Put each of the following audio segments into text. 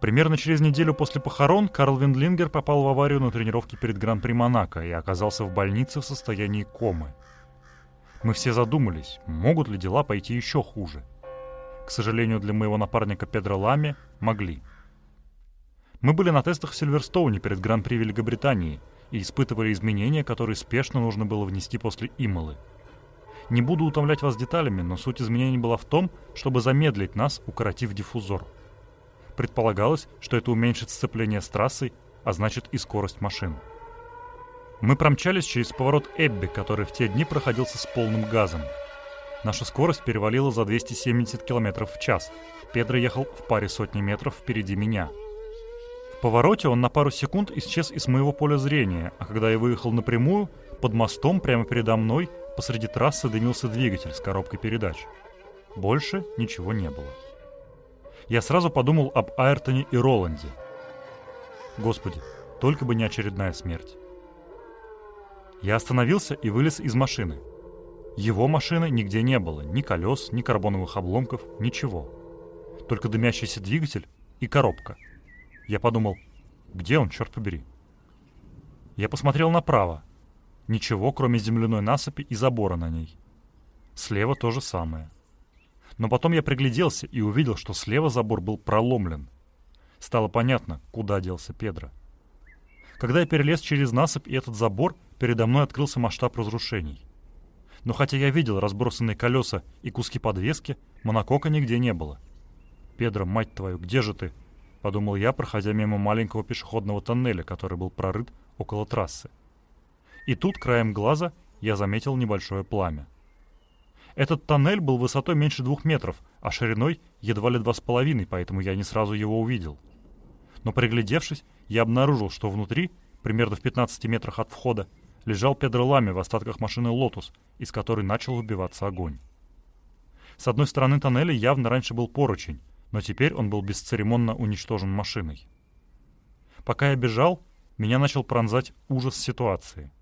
Примерно через неделю после похорон Карл Вендлингер попал в аварию на тренировке перед Гран-при Монако и оказался в больнице в состоянии комы. Мы все задумались, могут ли дела пойти еще хуже. К сожалению, для моего напарника Педро Лами могли. Мы были на тестах в Сильверстоуне перед Гран-при Великобритании и испытывали изменения, которые спешно нужно было внести после Имолы. Не буду утомлять вас деталями, но суть изменений была в том, чтобы замедлить нас, укоротив диффузор – Предполагалось, что это уменьшит сцепление с трассой, а значит и скорость машин. Мы промчались через поворот Эбби, который в те дни проходился с полным газом. Наша скорость перевалила за 270 км в час. Педро ехал в паре сотни метров впереди меня. В повороте он на пару секунд исчез из моего поля зрения, а когда я выехал напрямую, под мостом прямо передо мной посреди трассы дымился двигатель с коробкой передач. Больше ничего не было я сразу подумал об Айртоне и Роланде. Господи, только бы не очередная смерть. Я остановился и вылез из машины. Его машины нигде не было, ни колес, ни карбоновых обломков, ничего. Только дымящийся двигатель и коробка. Я подумал, где он, черт побери? Я посмотрел направо. Ничего, кроме земляной насыпи и забора на ней. Слева то же самое. Но потом я пригляделся и увидел, что слева забор был проломлен. Стало понятно, куда делся Педро. Когда я перелез через насыпь и этот забор, передо мной открылся масштаб разрушений. Но хотя я видел разбросанные колеса и куски подвески, монокока нигде не было. «Педро, мать твою, где же ты?» — подумал я, проходя мимо маленького пешеходного тоннеля, который был прорыт около трассы. И тут, краем глаза, я заметил небольшое пламя. Этот тоннель был высотой меньше двух метров, а шириной едва ли два с половиной, поэтому я не сразу его увидел. Но приглядевшись, я обнаружил, что внутри, примерно в 15 метрах от входа, лежал Педро Лами в остатках машины Lotus, из которой начал выбиваться огонь. С одной стороны тоннеля явно раньше был поручень, но теперь он был бесцеремонно уничтожен машиной. Пока я бежал, меня начал пронзать ужас ситуации.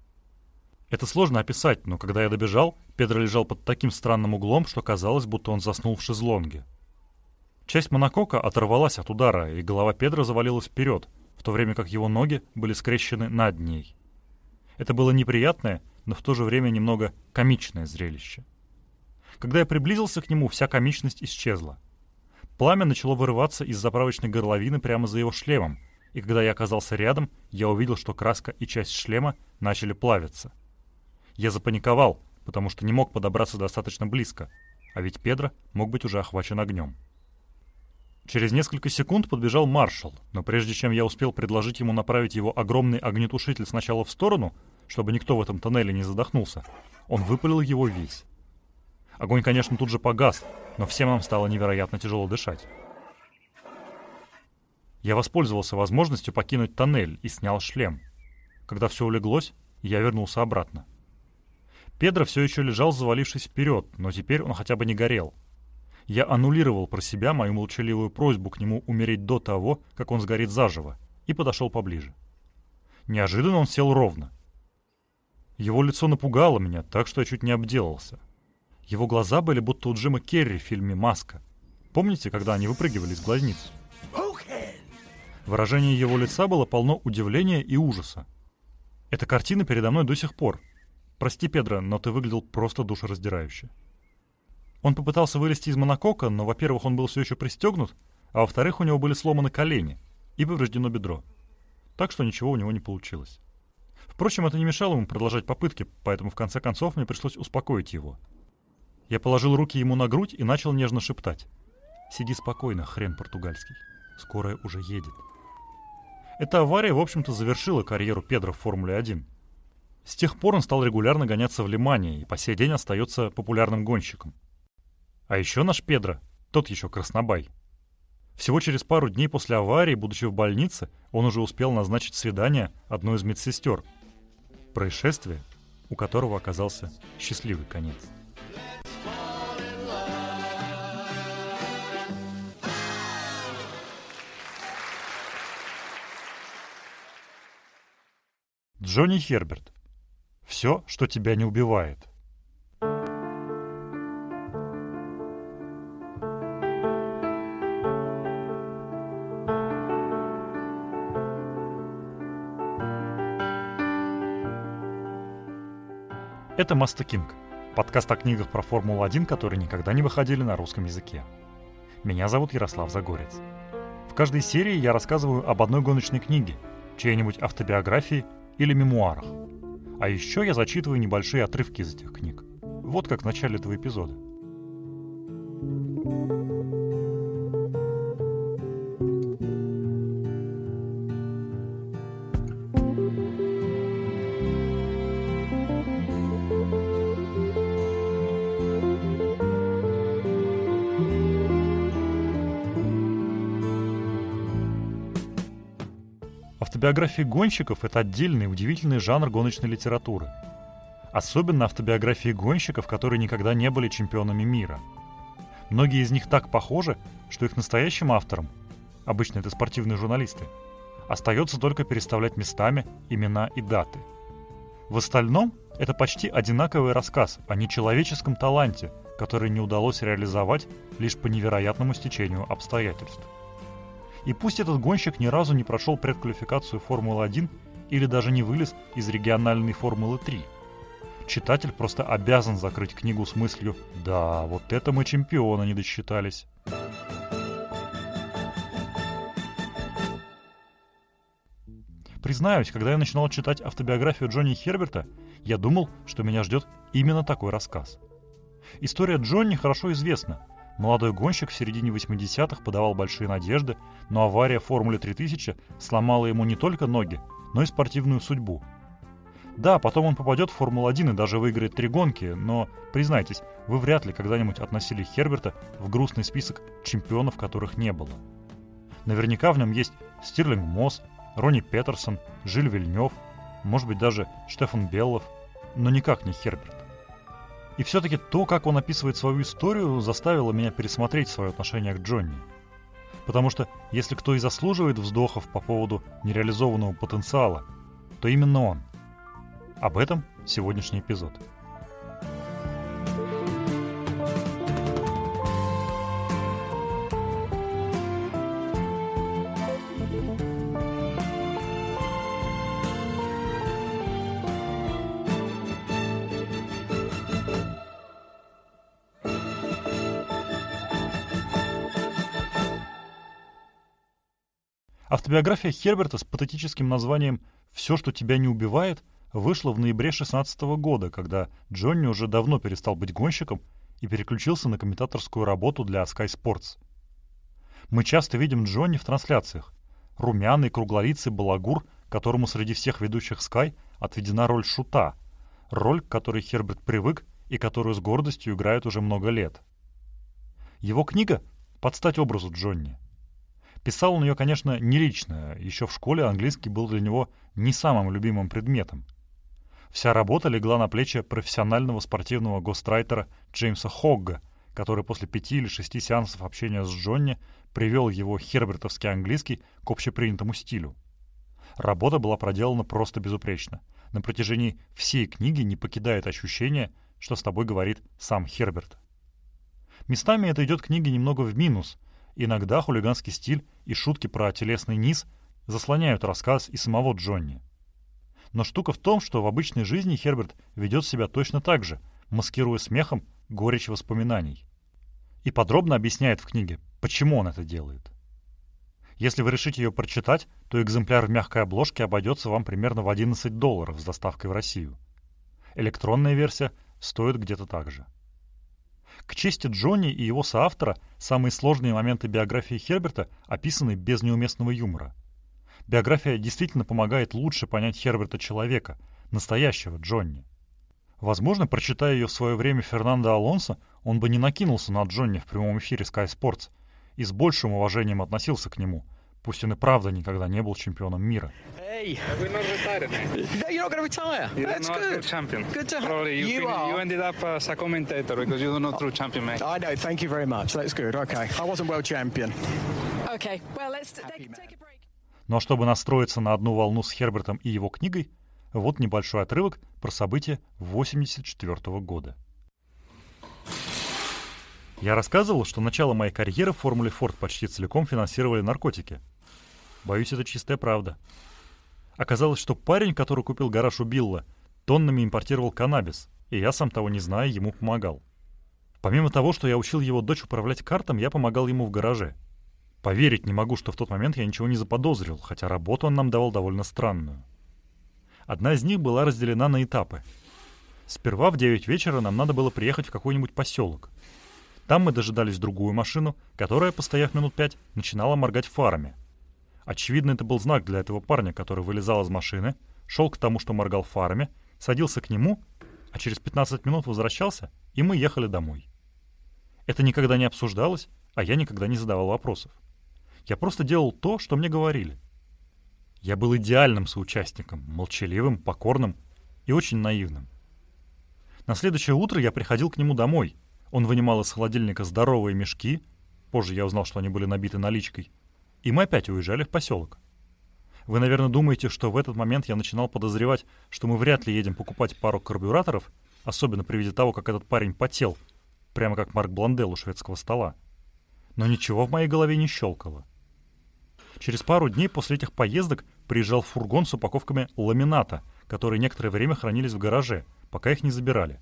Это сложно описать, но когда я добежал, Педро лежал под таким странным углом, что казалось, будто он заснул в шезлонге. Часть монокока оторвалась от удара, и голова Педро завалилась вперед, в то время как его ноги были скрещены над ней. Это было неприятное, но в то же время немного комичное зрелище. Когда я приблизился к нему, вся комичность исчезла. Пламя начало вырываться из заправочной горловины прямо за его шлемом, и когда я оказался рядом, я увидел, что краска и часть шлема начали плавиться — я запаниковал, потому что не мог подобраться достаточно близко, а ведь Педро мог быть уже охвачен огнем. Через несколько секунд подбежал маршал, но прежде чем я успел предложить ему направить его огромный огнетушитель сначала в сторону, чтобы никто в этом тоннеле не задохнулся, он выпалил его весь. Огонь, конечно, тут же погас, но всем нам стало невероятно тяжело дышать. Я воспользовался возможностью покинуть тоннель и снял шлем. Когда все улеглось, я вернулся обратно. Педро все еще лежал, завалившись вперед, но теперь он хотя бы не горел. Я аннулировал про себя мою молчаливую просьбу к нему умереть до того, как он сгорит заживо, и подошел поближе. Неожиданно он сел ровно. Его лицо напугало меня, так что я чуть не обделался. Его глаза были будто у Джима Керри в фильме «Маска». Помните, когда они выпрыгивали из глазниц? Выражение его лица было полно удивления и ужаса. Эта картина передо мной до сих пор, Прости, Педро, но ты выглядел просто душераздирающе. Он попытался вылезти из монокока, но, во-первых, он был все еще пристегнут, а во-вторых, у него были сломаны колени и повреждено бедро. Так что ничего у него не получилось. Впрочем, это не мешало ему продолжать попытки, поэтому в конце концов мне пришлось успокоить его. Я положил руки ему на грудь и начал нежно шептать. «Сиди спокойно, хрен португальский. Скорая уже едет». Эта авария, в общем-то, завершила карьеру Педро в Формуле-1. С тех пор он стал регулярно гоняться в Лимане и по сей день остается популярным гонщиком. А еще наш Педро, тот еще краснобай. Всего через пару дней после аварии, будучи в больнице, он уже успел назначить свидание одной из медсестер. Происшествие, у которого оказался счастливый конец. Джонни Херберт все, что тебя не убивает. Это Маста Кинг, подкаст о книгах про Формулу-1, которые никогда не выходили на русском языке. Меня зовут Ярослав Загорец. В каждой серии я рассказываю об одной гоночной книге, чьей-нибудь автобиографии или мемуарах – а еще я зачитываю небольшие отрывки из этих книг. Вот как в начале этого эпизода. Автобиографии гонщиков — это отдельный удивительный жанр гоночной литературы. Особенно автобиографии гонщиков, которые никогда не были чемпионами мира. Многие из них так похожи, что их настоящим авторам, обычно это спортивные журналисты, остается только переставлять местами имена и даты. В остальном это почти одинаковый рассказ о нечеловеческом таланте, который не удалось реализовать лишь по невероятному стечению обстоятельств. И пусть этот гонщик ни разу не прошел предквалификацию Формулы-1 или даже не вылез из региональной Формулы-3, читатель просто обязан закрыть книгу с мыслью «Да, вот это мы чемпиона не досчитались». Признаюсь, когда я начинал читать автобиографию Джонни Херберта, я думал, что меня ждет именно такой рассказ. История Джонни хорошо известна, Молодой гонщик в середине 80-х подавал большие надежды, но авария в Формуле 3000 сломала ему не только ноги, но и спортивную судьбу. Да, потом он попадет в Формулу-1 и даже выиграет три гонки, но, признайтесь, вы вряд ли когда-нибудь относили Херберта в грустный список чемпионов, которых не было. Наверняка в нем есть Стирлинг Мосс, Ронни Петерсон, Жиль Вильнев, может быть даже Штефан Беллов, но никак не Херберт. И все-таки то, как он описывает свою историю, заставило меня пересмотреть свое отношение к Джонни. Потому что если кто и заслуживает вздохов по поводу нереализованного потенциала, то именно он. Об этом сегодняшний эпизод. Автобиография Херберта с патетическим названием «Все, что тебя не убивает» вышла в ноябре 16 года, когда Джонни уже давно перестал быть гонщиком и переключился на комментаторскую работу для Sky Sports. Мы часто видим Джонни в трансляциях. Румяный, круглолицый балагур, которому среди всех ведущих Sky отведена роль шута, роль, к которой Херберт привык и которую с гордостью играет уже много лет. Его книга — под стать образу Джонни — Писал он ее, конечно, не лично. Еще в школе английский был для него не самым любимым предметом. Вся работа легла на плечи профессионального спортивного гострайтера Джеймса Хогга, который после пяти или шести сеансов общения с Джонни привел его хербертовский английский к общепринятому стилю. Работа была проделана просто безупречно. На протяжении всей книги не покидает ощущение, что с тобой говорит сам Херберт. Местами это идет книге немного в минус, Иногда хулиганский стиль и шутки про телесный низ заслоняют рассказ и самого Джонни. Но штука в том, что в обычной жизни Херберт ведет себя точно так же, маскируя смехом горечь воспоминаний. И подробно объясняет в книге, почему он это делает. Если вы решите ее прочитать, то экземпляр в мягкой обложке обойдется вам примерно в 11 долларов с доставкой в Россию. Электронная версия стоит где-то так же. К чести Джонни и его соавтора, самые сложные моменты биографии Херберта описаны без неуместного юмора. Биография действительно помогает лучше понять Херберта человека, настоящего Джонни. Возможно, прочитая ее в свое время Фернандо Алонсо, он бы не накинулся на Джонни в прямом эфире Sky Sports и с большим уважением относился к нему, пусть он и правда никогда не был чемпионом мира. We're not going to retire. You're That's not good. champion. Good to Probably you, you are. you ended up as a commentator because you're not true champion, mate. I know. Thank you very much. That's good. Okay. I wasn't world champion. Okay, well, let's take, take a break. Но чтобы настроиться на одну волну с Хербертом и его книгой, вот небольшой отрывок про события 84 года. Я рассказывал, что начало моей карьеры в Формуле Форд почти целиком финансировали наркотики. Боюсь, это чистая правда. Оказалось, что парень, который купил гараж у Билла, тоннами импортировал каннабис, и я, сам того не зная, ему помогал. Помимо того, что я учил его дочь управлять картом, я помогал ему в гараже. Поверить не могу, что в тот момент я ничего не заподозрил, хотя работу он нам давал довольно странную. Одна из них была разделена на этапы. Сперва в 9 вечера нам надо было приехать в какой-нибудь поселок. Там мы дожидались другую машину, которая, постояв минут пять, начинала моргать фарами. Очевидно, это был знак для этого парня, который вылезал из машины, шел к тому, что моргал фарами, садился к нему, а через 15 минут возвращался, и мы ехали домой. Это никогда не обсуждалось, а я никогда не задавал вопросов. Я просто делал то, что мне говорили. Я был идеальным соучастником, молчаливым, покорным и очень наивным. На следующее утро я приходил к нему домой. Он вынимал из холодильника здоровые мешки, позже я узнал, что они были набиты наличкой, и мы опять уезжали в поселок. Вы, наверное, думаете, что в этот момент я начинал подозревать, что мы вряд ли едем покупать пару карбюраторов, особенно при виде того, как этот парень потел, прямо как Марк Бландел у шведского стола. Но ничего в моей голове не щелкало. Через пару дней после этих поездок приезжал фургон с упаковками ламината, которые некоторое время хранились в гараже, пока их не забирали.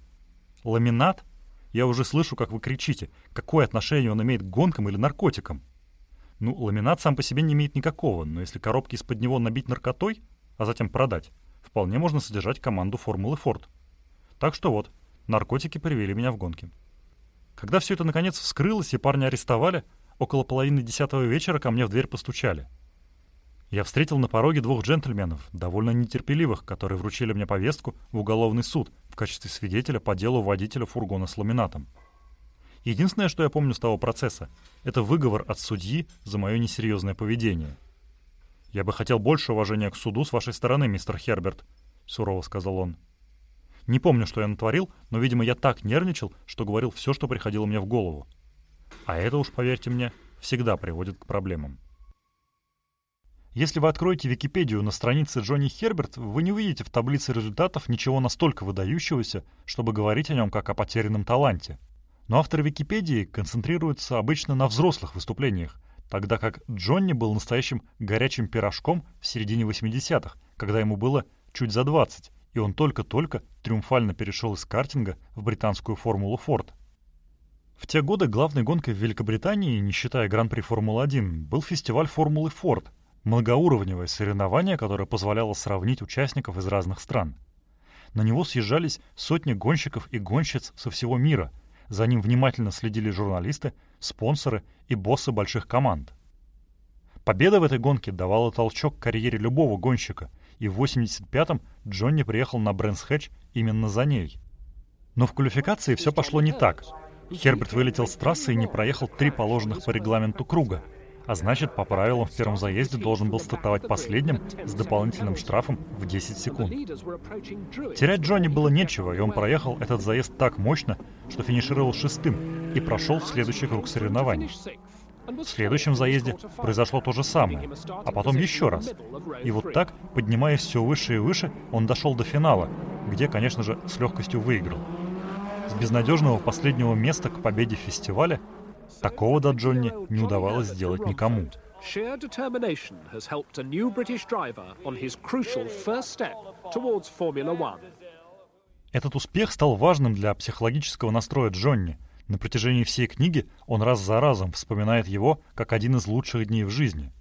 Ламинат? Я уже слышу, как вы кричите. Какое отношение он имеет к гонкам или наркотикам? Ну, ламинат сам по себе не имеет никакого, но если коробки из-под него набить наркотой, а затем продать, вполне можно содержать команду Формулы Форд. Так что вот, наркотики привели меня в гонки. Когда все это наконец вскрылось и парня арестовали, около половины десятого вечера ко мне в дверь постучали. Я встретил на пороге двух джентльменов, довольно нетерпеливых, которые вручили мне повестку в уголовный суд в качестве свидетеля по делу водителя фургона с ламинатом. Единственное, что я помню с того процесса, это выговор от судьи за мое несерьезное поведение. «Я бы хотел больше уважения к суду с вашей стороны, мистер Херберт», — сурово сказал он. Не помню, что я натворил, но, видимо, я так нервничал, что говорил все, что приходило мне в голову. А это уж, поверьте мне, всегда приводит к проблемам. Если вы откроете Википедию на странице Джонни Херберт, вы не увидите в таблице результатов ничего настолько выдающегося, чтобы говорить о нем как о потерянном таланте — но авторы Википедии концентрируются обычно на взрослых выступлениях, тогда как Джонни был настоящим горячим пирожком в середине 80-х, когда ему было чуть за 20, и он только-только триумфально перешел из картинга в британскую формулу Форд. В те годы главной гонкой в Великобритании, не считая Гран-при Формулы-1, был фестиваль Формулы Форд, многоуровневое соревнование, которое позволяло сравнить участников из разных стран. На него съезжались сотни гонщиков и гонщиц со всего мира – за ним внимательно следили журналисты, спонсоры и боссы больших команд. Победа в этой гонке давала толчок к карьере любого гонщика, и в 85-м Джонни приехал на Брэнс Хэтч именно за ней. Но в квалификации все пошло не так. Херберт вылетел с трассы и не проехал три положенных по регламенту круга — а значит, по правилам в первом заезде должен был стартовать последним с дополнительным штрафом в 10 секунд. Терять Джонни было нечего, и он проехал этот заезд так мощно, что финишировал шестым и прошел в следующий круг соревнований. В следующем заезде произошло то же самое, а потом еще раз. И вот так, поднимаясь все выше и выше, он дошел до финала, где, конечно же, с легкостью выиграл. С безнадежного последнего места к победе в фестивале Такого до Джонни не удавалось сделать никому. Sheer determination has helped a new British driver on his crucial first step towards Formula One. Этот успех стал важным для психологического настроя Джонни. На протяжении всей книги он раз за разом вспоминает его как один из лучших дней в жизни.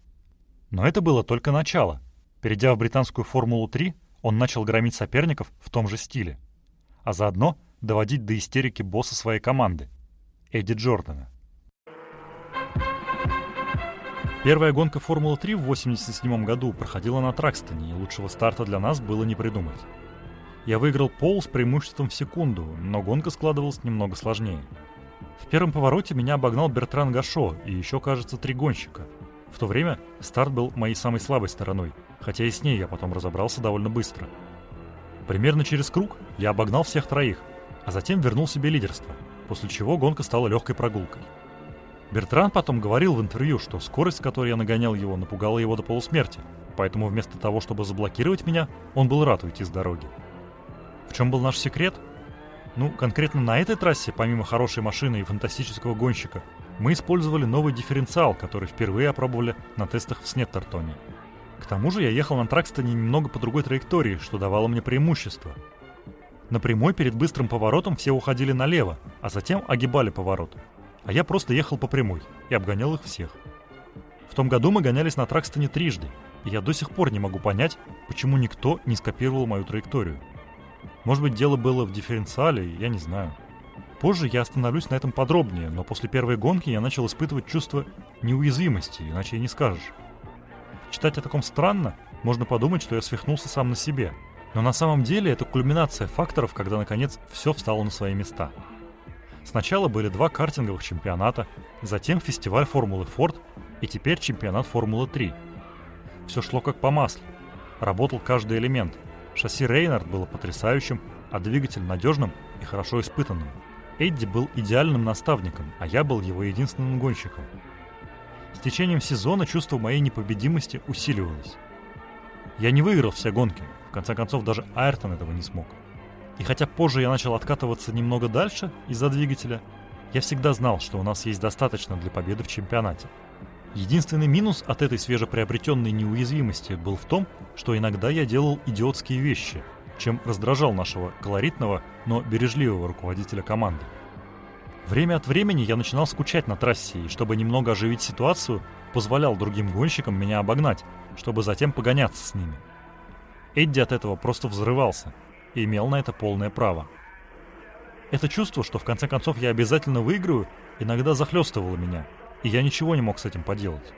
Но это было только начало. Перейдя в британскую Формулу-3, он начал громить соперников в том же стиле. А заодно доводить до истерики босса своей команды — Эдди Джордана. Первая гонка Формулы-3 в 1987 году проходила на Тракстоне, и лучшего старта для нас было не придумать. Я выиграл пол с преимуществом в секунду, но гонка складывалась немного сложнее. В первом повороте меня обогнал Бертран Гашо и еще, кажется, три гонщика. В то время старт был моей самой слабой стороной, хотя и с ней я потом разобрался довольно быстро. Примерно через круг я обогнал всех троих, а затем вернул себе лидерство, после чего гонка стала легкой прогулкой. Бертран потом говорил в интервью, что скорость, с которой я нагонял его, напугала его до полусмерти, поэтому вместо того, чтобы заблокировать меня, он был рад уйти с дороги. В чем был наш секрет? Ну, конкретно на этой трассе, помимо хорошей машины и фантастического гонщика, мы использовали новый дифференциал, который впервые опробовали на тестах в Снеттертоне. К тому же я ехал на Тракстоне немного по другой траектории, что давало мне преимущество. На прямой перед быстрым поворотом все уходили налево, а затем огибали поворот. А я просто ехал по прямой и обгонял их всех. В том году мы гонялись на Тракстоне трижды, и я до сих пор не могу понять, почему никто не скопировал мою траекторию. Может быть, дело было в дифференциале, я не знаю. Позже я остановлюсь на этом подробнее, но после первой гонки я начал испытывать чувство неуязвимости, иначе и не скажешь. Читать о таком странно, можно подумать, что я свихнулся сам на себе. Но на самом деле это кульминация факторов, когда наконец все встало на свои места. Сначала были два картинговых чемпионата, затем фестиваль Формулы Форд и теперь чемпионат Формулы 3. Все шло как по маслу. Работал каждый элемент. Шасси Рейнард было потрясающим, а двигатель надежным и хорошо испытанным. Эдди был идеальным наставником, а я был его единственным гонщиком. С течением сезона чувство моей непобедимости усиливалось. Я не выиграл все гонки, в конце концов даже Айртон этого не смог. И хотя позже я начал откатываться немного дальше из-за двигателя, я всегда знал, что у нас есть достаточно для победы в чемпионате. Единственный минус от этой свежеприобретенной неуязвимости был в том, что иногда я делал идиотские вещи, чем раздражал нашего колоритного, но бережливого руководителя команды. Время от времени я начинал скучать на трассе, и чтобы немного оживить ситуацию, позволял другим гонщикам меня обогнать, чтобы затем погоняться с ними. Эдди от этого просто взрывался и имел на это полное право. Это чувство, что в конце концов я обязательно выиграю, иногда захлестывало меня, и я ничего не мог с этим поделать.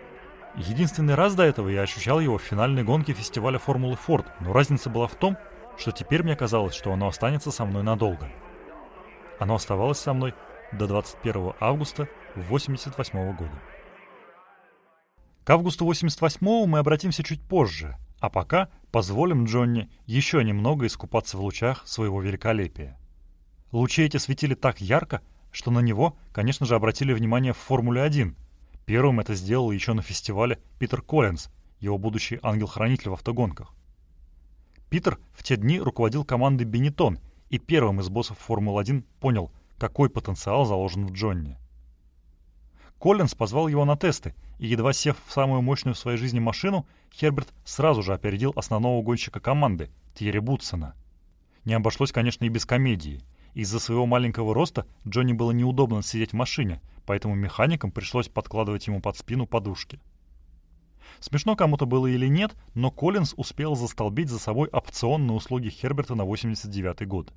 Единственный раз до этого я ощущал его в финальной гонке фестиваля Формулы Форд, но разница была в том, что теперь мне казалось, что оно останется со мной надолго. Оно оставалось со мной до 21 августа 1988 года. К августу 88 мы обратимся чуть позже, а пока позволим Джонни еще немного искупаться в лучах своего великолепия. Лучи эти светили так ярко, что на него, конечно же, обратили внимание в Формуле-1. Первым это сделал еще на фестивале Питер Коллинз, его будущий ангел-хранитель в автогонках. Питер в те дни руководил командой Бенетон и первым из боссов Формулы-1 понял, какой потенциал заложен в Джонни. Коллинз позвал его на тесты, и едва сев в самую мощную в своей жизни машину, Херберт сразу же опередил основного гонщика команды, Тьерри Бутсона. Не обошлось, конечно, и без комедии. Из-за своего маленького роста Джонни было неудобно сидеть в машине, поэтому механикам пришлось подкладывать ему под спину подушки. Смешно кому-то было или нет, но Коллинз успел застолбить за собой опционные услуги Херберта на 89 год.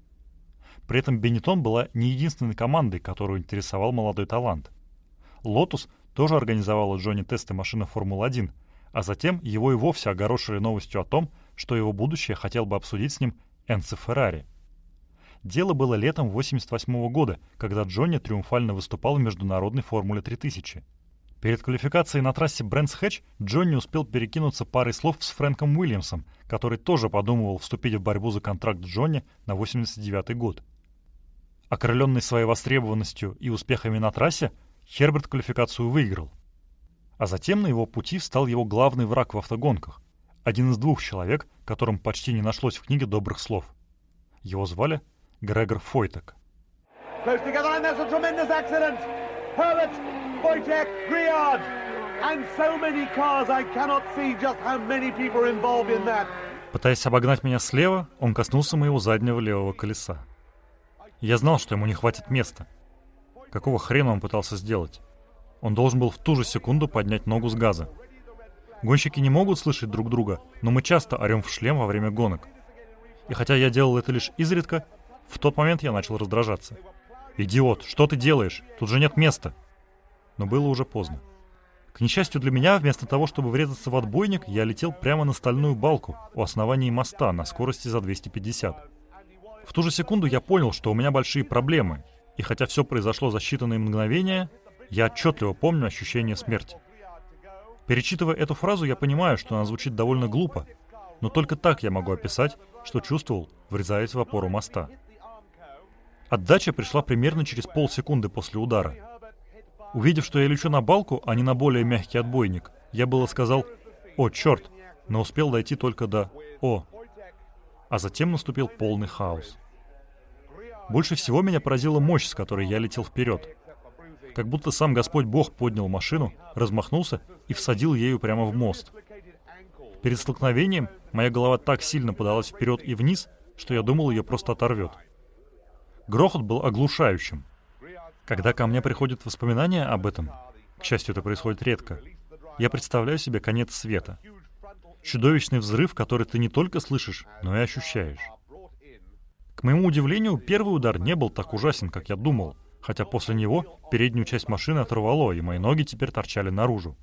При этом Бенетон была не единственной командой, которую интересовал молодой талант. Lotus тоже организовала Джонни тесты машины Формулы-1, а затем его и вовсе огорошили новостью о том, что его будущее хотел бы обсудить с ним Энцо Феррари. Дело было летом 88 года, когда Джонни триумфально выступал в международной Формуле 3000. Перед квалификацией на трассе Брэнс Хэтч Джонни успел перекинуться парой слов с Фрэнком Уильямсом, который тоже подумывал вступить в борьбу за контракт Джонни на 89 год. Окрыленный своей востребованностью и успехами на трассе, Херберт квалификацию выиграл. А затем на его пути встал его главный враг в автогонках, один из двух человек, которым почти не нашлось в книге добрых слов. Его звали Грегор Фойтек. Пытаясь обогнать меня слева, он коснулся моего заднего левого колеса. Я знал, что ему не хватит места. Какого хрена он пытался сделать? Он должен был в ту же секунду поднять ногу с газа. Гонщики не могут слышать друг друга, но мы часто орем в шлем во время гонок. И хотя я делал это лишь изредка, в тот момент я начал раздражаться. «Идиот, что ты делаешь? Тут же нет места!» но было уже поздно. К несчастью для меня, вместо того, чтобы врезаться в отбойник, я летел прямо на стальную балку у основания моста на скорости за 250. В ту же секунду я понял, что у меня большие проблемы, и хотя все произошло за считанные мгновения, я отчетливо помню ощущение смерти. Перечитывая эту фразу, я понимаю, что она звучит довольно глупо, но только так я могу описать, что чувствовал, врезаясь в опору моста. Отдача пришла примерно через полсекунды после удара — Увидев, что я лечу на балку, а не на более мягкий отбойник, я было сказал «О, черт!», но успел дойти только до «О». А затем наступил полный хаос. Больше всего меня поразила мощь, с которой я летел вперед. Как будто сам Господь Бог поднял машину, размахнулся и всадил ею прямо в мост. Перед столкновением моя голова так сильно подалась вперед и вниз, что я думал, ее просто оторвет. Грохот был оглушающим. Когда ко мне приходят воспоминания об этом, к счастью, это происходит редко, я представляю себе конец света. Чудовищный взрыв, который ты не только слышишь, но и ощущаешь. К моему удивлению, первый удар не был так ужасен, как я думал, хотя после него переднюю часть машины оторвало, и мои ноги теперь торчали наружу.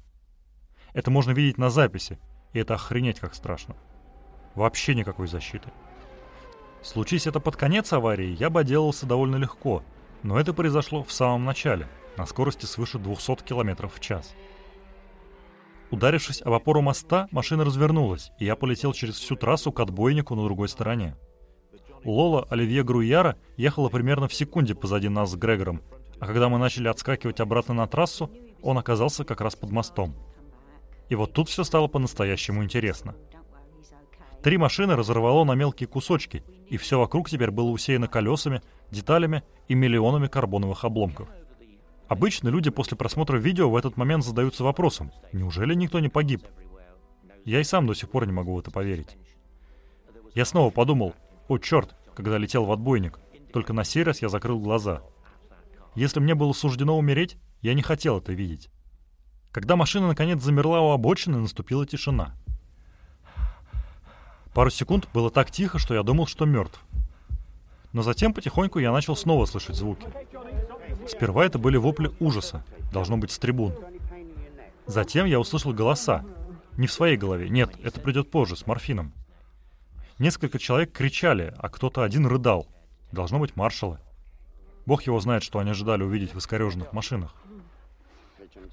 Это можно видеть на записи, и это охренеть как страшно. Вообще никакой защиты. Случись это под конец аварии, я бы отделался довольно легко, но это произошло в самом начале, на скорости свыше 200 км в час. Ударившись об опору моста, машина развернулась, и я полетел через всю трассу к отбойнику на другой стороне. Лола Оливье Груяра ехала примерно в секунде позади нас с Грегором, а когда мы начали отскакивать обратно на трассу, он оказался как раз под мостом. И вот тут все стало по-настоящему интересно. Три машины разорвало на мелкие кусочки, и все вокруг теперь было усеяно колесами, деталями и миллионами карбоновых обломков. Обычно люди после просмотра видео в этот момент задаются вопросом, неужели никто не погиб? Я и сам до сих пор не могу в это поверить. Я снова подумал, о, черт, когда летел в отбойник. Только на сей раз я закрыл глаза. Если мне было суждено умереть, я не хотел это видеть. Когда машина наконец замерла у обочины, наступила тишина. Пару секунд было так тихо, что я думал, что мертв. Но затем потихоньку я начал снова слышать звуки. Сперва это были вопли ужаса, должно быть с трибун. Затем я услышал голоса. Не в своей голове, нет, это придет позже, с морфином. Несколько человек кричали, а кто-то один рыдал. Должно быть маршалы. Бог его знает, что они ожидали увидеть в искореженных машинах.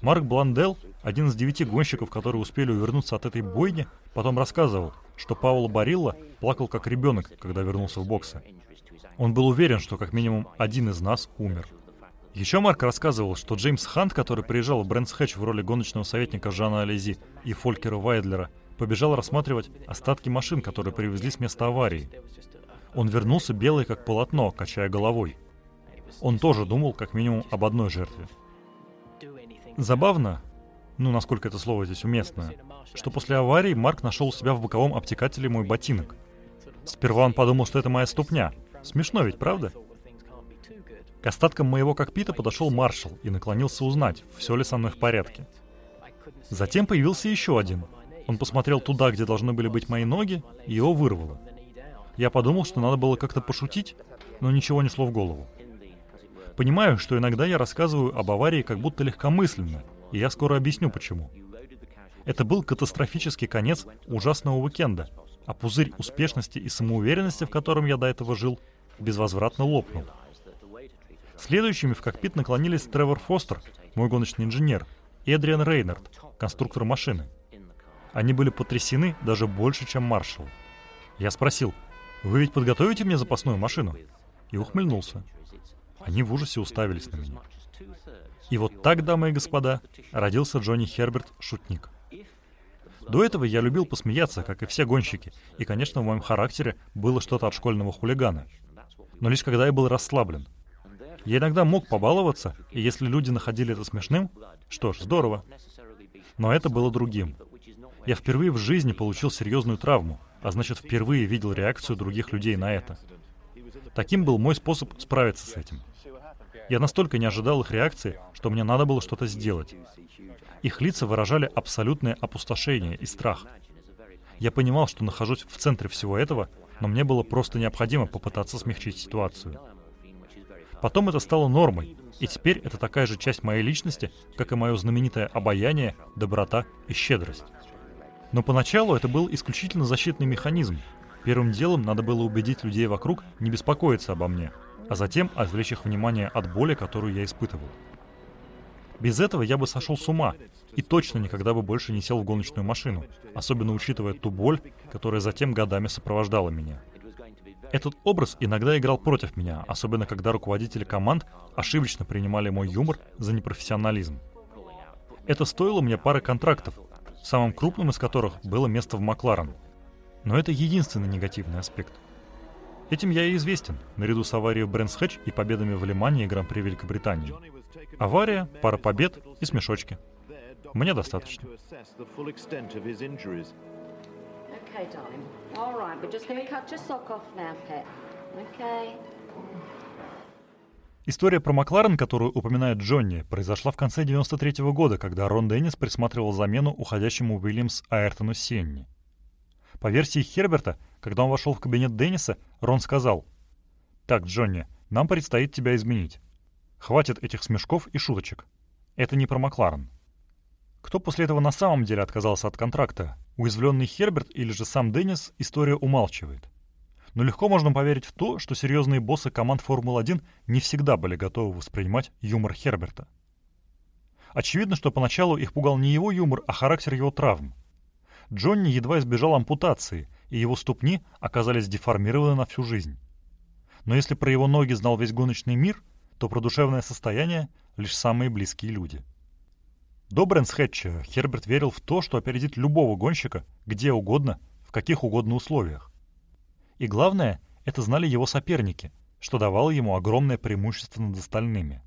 Марк Бландел, один из девяти гонщиков, которые успели увернуться от этой бойни, потом рассказывал, что Пауло Барилла плакал как ребенок, когда вернулся в боксы. Он был уверен, что как минимум один из нас умер. Еще Марк рассказывал, что Джеймс Хант, который приезжал в Брэнс Хэтч в роли гоночного советника Жана Алези и Фолькера Вайдлера, побежал рассматривать остатки машин, которые привезли с места аварии. Он вернулся белый как полотно, качая головой. Он тоже думал как минимум об одной жертве. Забавно, ну насколько это слово здесь уместно, что после аварии Марк нашел у себя в боковом обтекателе мой ботинок. Сперва он подумал, что это моя ступня. Смешно ведь, правда? К остаткам моего кокпита подошел маршал и наклонился узнать, все ли со мной в порядке. Затем появился еще один, он посмотрел туда, где должны были быть мои ноги, и его вырвало. Я подумал, что надо было как-то пошутить, но ничего не шло в голову. Понимаю, что иногда я рассказываю об аварии как будто легкомысленно, и я скоро объясню почему. Это был катастрофический конец ужасного уикенда, а пузырь успешности и самоуверенности, в котором я до этого жил, безвозвратно лопнул. Следующими в кокпит наклонились Тревор Фостер, мой гоночный инженер, и Эдриан Рейнард, конструктор машины — они были потрясены даже больше, чем маршал. Я спросил, «Вы ведь подготовите мне запасную машину?» И ухмыльнулся. Они в ужасе уставились на меня. И вот так, дамы и господа, родился Джонни Херберт «Шутник». До этого я любил посмеяться, как и все гонщики, и, конечно, в моем характере было что-то от школьного хулигана. Но лишь когда я был расслаблен. Я иногда мог побаловаться, и если люди находили это смешным, что ж, здорово. Но это было другим. Я впервые в жизни получил серьезную травму, а значит впервые видел реакцию других людей на это. Таким был мой способ справиться с этим. Я настолько не ожидал их реакции, что мне надо было что-то сделать. Их лица выражали абсолютное опустошение и страх. Я понимал, что нахожусь в центре всего этого, но мне было просто необходимо попытаться смягчить ситуацию. Потом это стало нормой, и теперь это такая же часть моей личности, как и мое знаменитое обаяние, доброта и щедрость. Но поначалу это был исключительно защитный механизм. Первым делом надо было убедить людей вокруг не беспокоиться обо мне, а затем отвлечь их внимание от боли, которую я испытывал. Без этого я бы сошел с ума и точно никогда бы больше не сел в гоночную машину, особенно учитывая ту боль, которая затем годами сопровождала меня. Этот образ иногда играл против меня, особенно когда руководители команд ошибочно принимали мой юмор за непрофессионализм. Это стоило мне пары контрактов, самым крупным из которых было место в Макларен. Но это единственный негативный аспект. Этим я и известен, наряду с аварией Брэнс Хэтч и победами в Лимане и Гран-при Великобритании. Авария, пара побед и смешочки. Мне достаточно. Okay. История про Макларен, которую упоминает Джонни, произошла в конце 93 -го года, когда Рон Деннис присматривал замену уходящему Уильямс Айртону Сенни. По версии Херберта, когда он вошел в кабинет Денниса, Рон сказал «Так, Джонни, нам предстоит тебя изменить. Хватит этих смешков и шуточек. Это не про Макларен». Кто после этого на самом деле отказался от контракта? Уязвленный Херберт или же сам Деннис, история умалчивает но легко можно поверить в то, что серьезные боссы команд Формулы-1 не всегда были готовы воспринимать юмор Херберта. Очевидно, что поначалу их пугал не его юмор, а характер его травм. Джонни едва избежал ампутации, и его ступни оказались деформированы на всю жизнь. Но если про его ноги знал весь гоночный мир, то про душевное состояние — лишь самые близкие люди. До Брэнсхэтча Херберт верил в то, что опередит любого гонщика где угодно, в каких угодно условиях. И главное, это знали его соперники, что давало ему огромное преимущество над остальными.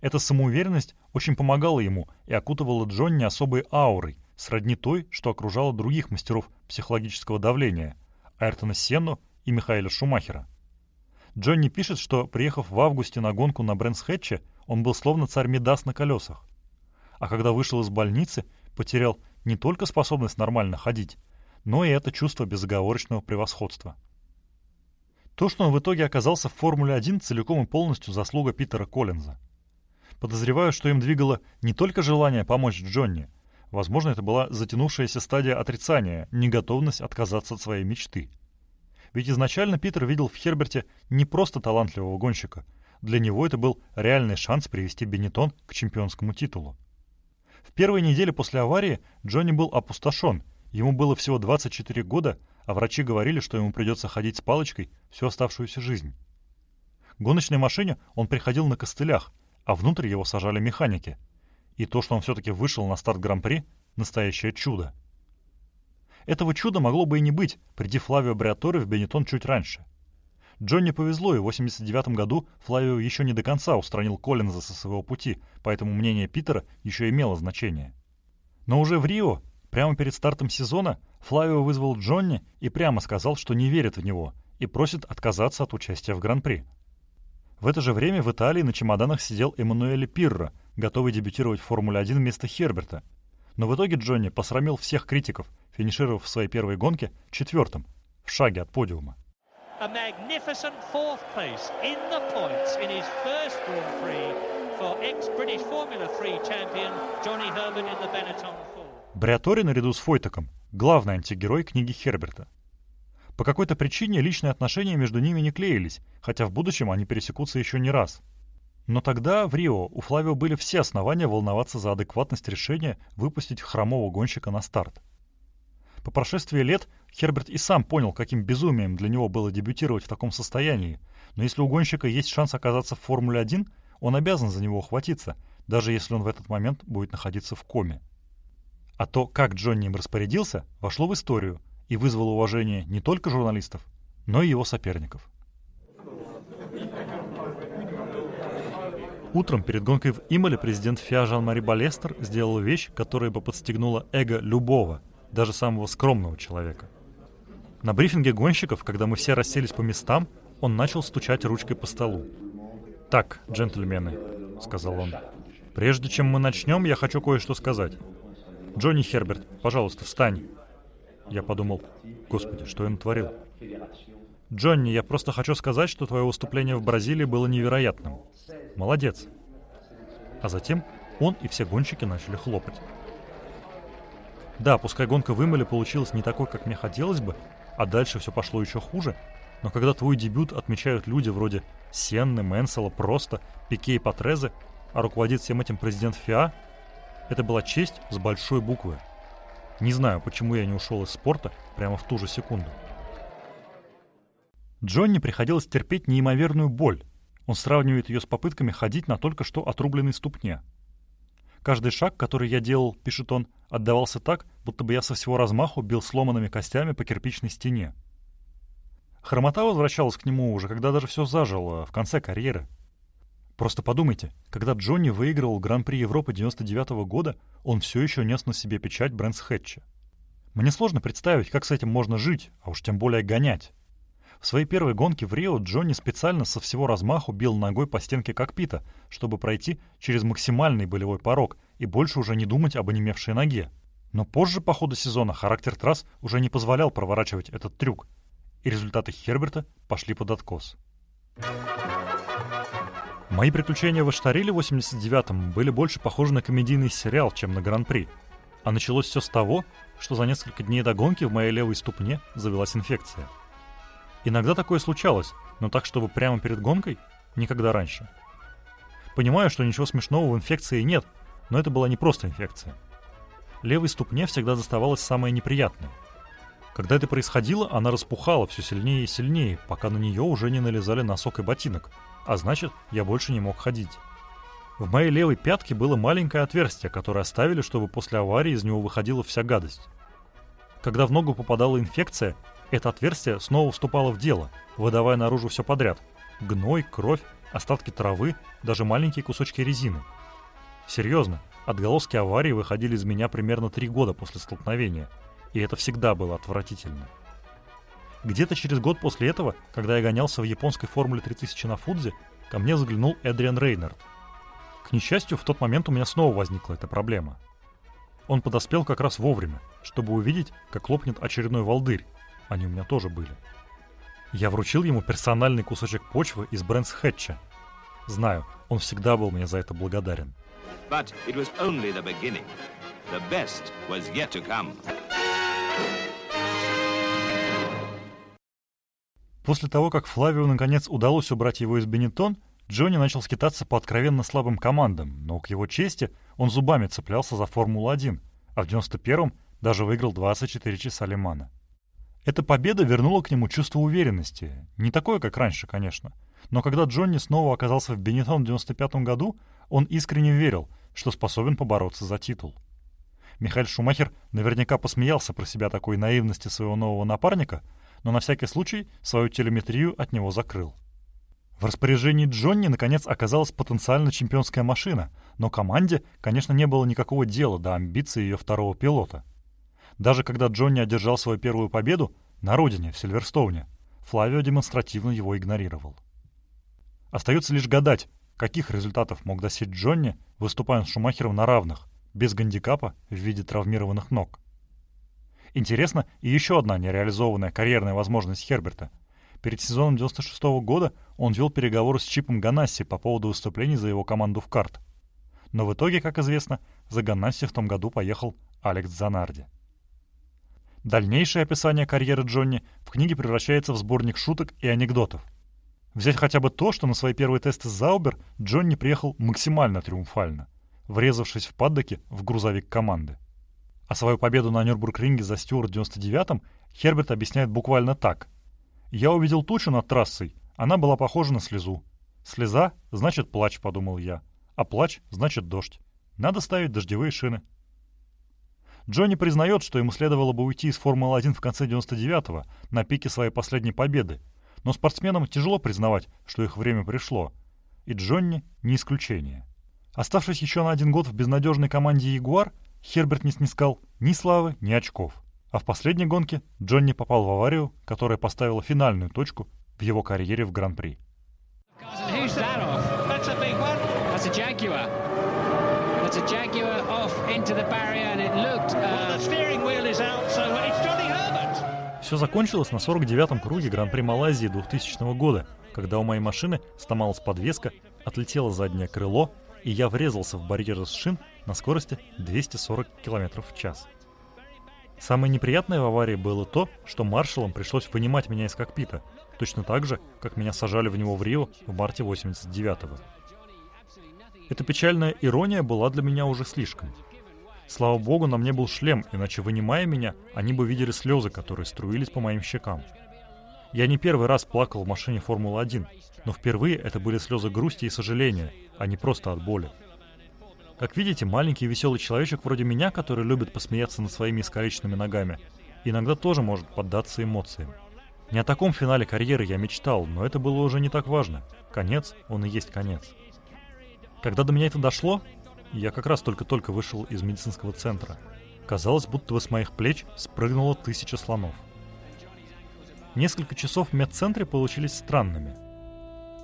Эта самоуверенность очень помогала ему и окутывала Джонни особой аурой, сродни той, что окружала других мастеров психологического давления – Айртона Сенну и Михаэля Шумахера. Джонни пишет, что, приехав в августе на гонку на Брэнсхэтче, он был словно царь Медас на колесах. А когда вышел из больницы, потерял не только способность нормально ходить, но и это чувство безоговорочного превосходства. То, что он в итоге оказался в Формуле-1, целиком и полностью заслуга Питера Коллинза. Подозреваю, что им двигало не только желание помочь Джонни. Возможно, это была затянувшаяся стадия отрицания, неготовность отказаться от своей мечты. Ведь изначально Питер видел в Херберте не просто талантливого гонщика. Для него это был реальный шанс привести Бенетон к чемпионскому титулу. В первые недели после аварии Джонни был опустошен – Ему было всего 24 года, а врачи говорили, что ему придется ходить с палочкой всю оставшуюся жизнь. Гоночной машине он приходил на костылях, а внутрь его сажали механики. И то, что он все-таки вышел на старт Гран-при — настоящее чудо. Этого чуда могло бы и не быть, приди Флавио Бриатори в Бенетон чуть раньше. Джонни повезло, и в 89 году Флавио еще не до конца устранил Коллинза со своего пути, поэтому мнение Питера еще имело значение. Но уже в Рио Прямо перед стартом сезона Флавио вызвал Джонни и прямо сказал, что не верит в него и просит отказаться от участия в Гран-при. В это же время в Италии на чемоданах сидел Эммануэле Пирро, готовый дебютировать в Формуле-1 вместо Херберта. Но в итоге Джонни посрамил всех критиков, финишировав в своей первой гонке четвертым, в шаге от подиума. A magnificent fourth place in the points in his first Grand Prix for ex-British Formula 3 champion Johnny Herbert in the Benetton Бриатори наряду с Фойтаком — главный антигерой книги Херберта. По какой-то причине личные отношения между ними не клеились, хотя в будущем они пересекутся еще не раз. Но тогда, в Рио, у Флавио были все основания волноваться за адекватность решения выпустить хромого гонщика на старт. По прошествии лет Херберт и сам понял, каким безумием для него было дебютировать в таком состоянии, но если у гонщика есть шанс оказаться в Формуле-1, он обязан за него ухватиться, даже если он в этот момент будет находиться в коме. А то, как Джонни им распорядился, вошло в историю и вызвало уважение не только журналистов, но и его соперников. Утром перед гонкой в Имале президент ФИА Жан-Мари Балестер сделал вещь, которая бы подстегнула эго любого, даже самого скромного человека. На брифинге гонщиков, когда мы все расселись по местам, он начал стучать ручкой по столу. «Так, джентльмены», — сказал он, — «прежде чем мы начнем, я хочу кое-что сказать. «Джонни Херберт, пожалуйста, встань!» Я подумал, господи, что я натворил? «Джонни, я просто хочу сказать, что твое выступление в Бразилии было невероятным. Молодец!» А затем он и все гонщики начали хлопать. Да, пускай гонка в Имеле получилась не такой, как мне хотелось бы, а дальше все пошло еще хуже, но когда твой дебют отмечают люди вроде Сенны, Мэнсела, Просто, Пике и Патрезе, а руководит всем этим президент ФИА, это была честь с большой буквы. Не знаю, почему я не ушел из спорта прямо в ту же секунду. Джонни приходилось терпеть неимоверную боль. Он сравнивает ее с попытками ходить на только что отрубленной ступне. Каждый шаг, который я делал, пишет он, отдавался так, будто бы я со всего размаху бил сломанными костями по кирпичной стене. Хромота возвращалась к нему уже, когда даже все зажило, в конце карьеры. Просто подумайте, когда Джонни выигрывал Гран-при Европы 99 -го года, он все еще нес на себе печать Брэнс Хэтча. Мне сложно представить, как с этим можно жить, а уж тем более гонять. В своей первой гонке в Рио Джонни специально со всего размаху бил ногой по стенке кокпита, чтобы пройти через максимальный болевой порог и больше уже не думать об онемевшей ноге. Но позже по ходу сезона характер трасс уже не позволял проворачивать этот трюк, и результаты Херберта пошли под откос. Мои приключения в Аштариле в 89-м были больше похожи на комедийный сериал, чем на Гран-при. А началось все с того, что за несколько дней до гонки в моей левой ступне завелась инфекция – Иногда такое случалось, но так, чтобы прямо перед гонкой, никогда раньше. Понимаю, что ничего смешного в инфекции нет, но это была не просто инфекция. Левой ступне всегда доставалось самое неприятное. Когда это происходило, она распухала все сильнее и сильнее, пока на нее уже не налезали носок и ботинок, а значит, я больше не мог ходить. В моей левой пятке было маленькое отверстие, которое оставили, чтобы после аварии из него выходила вся гадость. Когда в ногу попадала инфекция, это отверстие снова вступало в дело, выдавая наружу все подряд. Гной, кровь, остатки травы, даже маленькие кусочки резины. Серьезно, отголоски аварии выходили из меня примерно три года после столкновения, и это всегда было отвратительно. Где-то через год после этого, когда я гонялся в японской Формуле 3000 на Фудзе, ко мне заглянул Эдриан Рейнард. К несчастью, в тот момент у меня снова возникла эта проблема. Он подоспел как раз вовремя, чтобы увидеть, как лопнет очередной волдырь, они у меня тоже были. Я вручил ему персональный кусочек почвы из Брэнс Хэтча. Знаю, он всегда был мне за это благодарен. But it was only the beginning. The best was yet to come. После того, как Флавию наконец удалось убрать его из Бенетон, Джонни начал скитаться по откровенно слабым командам, но к его чести он зубами цеплялся за Формулу-1, а в 91-м даже выиграл 24 часа Лимана. Эта победа вернула к нему чувство уверенности. Не такое, как раньше, конечно. Но когда Джонни снова оказался в Бенетон в 95 году, он искренне верил, что способен побороться за титул. Михаил Шумахер наверняка посмеялся про себя такой наивности своего нового напарника, но на всякий случай свою телеметрию от него закрыл. В распоряжении Джонни, наконец, оказалась потенциально чемпионская машина, но команде, конечно, не было никакого дела до амбиций ее второго пилота — даже когда Джонни одержал свою первую победу на родине, в Сильверстоуне, Флавио демонстративно его игнорировал. Остается лишь гадать, каких результатов мог достичь Джонни, выступая с Шумахером на равных, без гандикапа в виде травмированных ног. Интересно и еще одна нереализованная карьерная возможность Херберта. Перед сезоном 96 -го года он вел переговоры с Чипом Ганасси по поводу выступлений за его команду в карт. Но в итоге, как известно, за Ганасси в том году поехал Алекс Занарди. Дальнейшее описание карьеры Джонни в книге превращается в сборник шуток и анекдотов. Взять хотя бы то, что на свои первые тесты Заубер Джонни приехал максимально триумфально, врезавшись в паддоке в грузовик команды. А свою победу на Нюрбург-ринге за Стюарт в 99-м Херберт объясняет буквально так. «Я увидел тучу над трассой, она была похожа на слезу. Слеза — значит плач», — подумал я. А плач — значит дождь. Надо ставить дождевые шины. Джонни признает, что ему следовало бы уйти из Формулы-1 в конце 99-го, на пике своей последней победы. Но спортсменам тяжело признавать, что их время пришло. И Джонни не исключение. Оставшись еще на один год в безнадежной команде «Ягуар», Херберт не снискал ни славы, ни очков. А в последней гонке Джонни попал в аварию, которая поставила финальную точку в его карьере в Гран-при. Looked Все закончилось на 49-м круге Гран-при Малайзии 2000 года, когда у моей машины сломалась подвеска, отлетело заднее крыло, и я врезался в барьер из шин на скорости 240 км в час. Самое неприятное в аварии было то, что маршалам пришлось вынимать меня из кокпита, точно так же, как меня сажали в него в Рио в марте 89-го. Эта печальная ирония была для меня уже слишком — Слава богу, на мне был шлем, иначе, вынимая меня, они бы видели слезы, которые струились по моим щекам. Я не первый раз плакал в машине Формулы-1, но впервые это были слезы грусти и сожаления, а не просто от боли. Как видите, маленький веселый человечек вроде меня, который любит посмеяться над своими искалеченными ногами, иногда тоже может поддаться эмоциям. Не о таком финале карьеры я мечтал, но это было уже не так важно. Конец, он и есть конец. Когда до меня это дошло, я как раз только-только вышел из медицинского центра. Казалось, будто бы с моих плеч спрыгнуло тысяча слонов. Несколько часов в медцентре получились странными.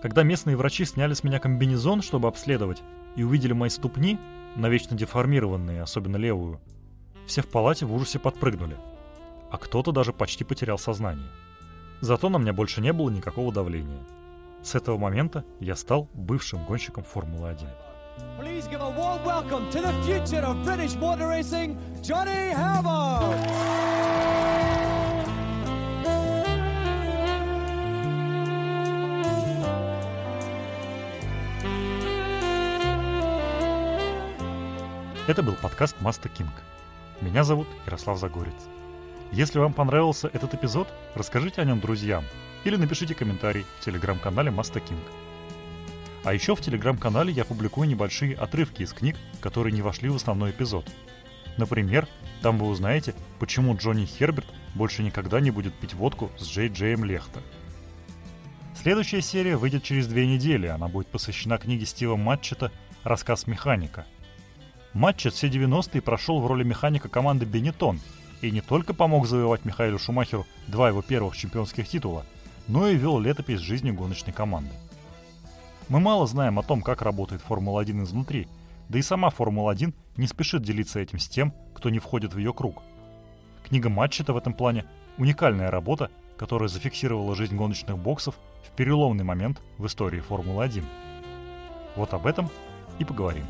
Когда местные врачи сняли с меня комбинезон, чтобы обследовать, и увидели мои ступни, навечно деформированные, особенно левую, все в палате в ужасе подпрыгнули. А кто-то даже почти потерял сознание. Зато на меня больше не было никакого давления. С этого момента я стал бывшим гонщиком Формулы-1. Please give a warm welcome to the future of British motor racing, Johnny Herbert! Это был подкаст Маста Кинг. Меня зовут Ярослав Загорец. Если вам понравился этот эпизод, расскажите о нем друзьям или напишите комментарий в телеграм-канале Маста Кинг. А еще в телеграм-канале я публикую небольшие отрывки из книг, которые не вошли в основной эпизод. Например, там вы узнаете, почему Джонни Херберт больше никогда не будет пить водку с Джей Джеем Лехта. Следующая серия выйдет через две недели, она будет посвящена книге Стива Матчета «Рассказ механика», Матч все 90-е прошел в роли механика команды Бенетон и не только помог завоевать Михаилу Шумахеру два его первых чемпионских титула, но и вел летопись жизни гоночной команды. Мы мало знаем о том, как работает Формула-1 изнутри, да и сама Формула-1 не спешит делиться этим с тем, кто не входит в ее круг. Книга Матчета в этом плане – уникальная работа, которая зафиксировала жизнь гоночных боксов в переломный момент в истории Формулы-1. Вот об этом и поговорим.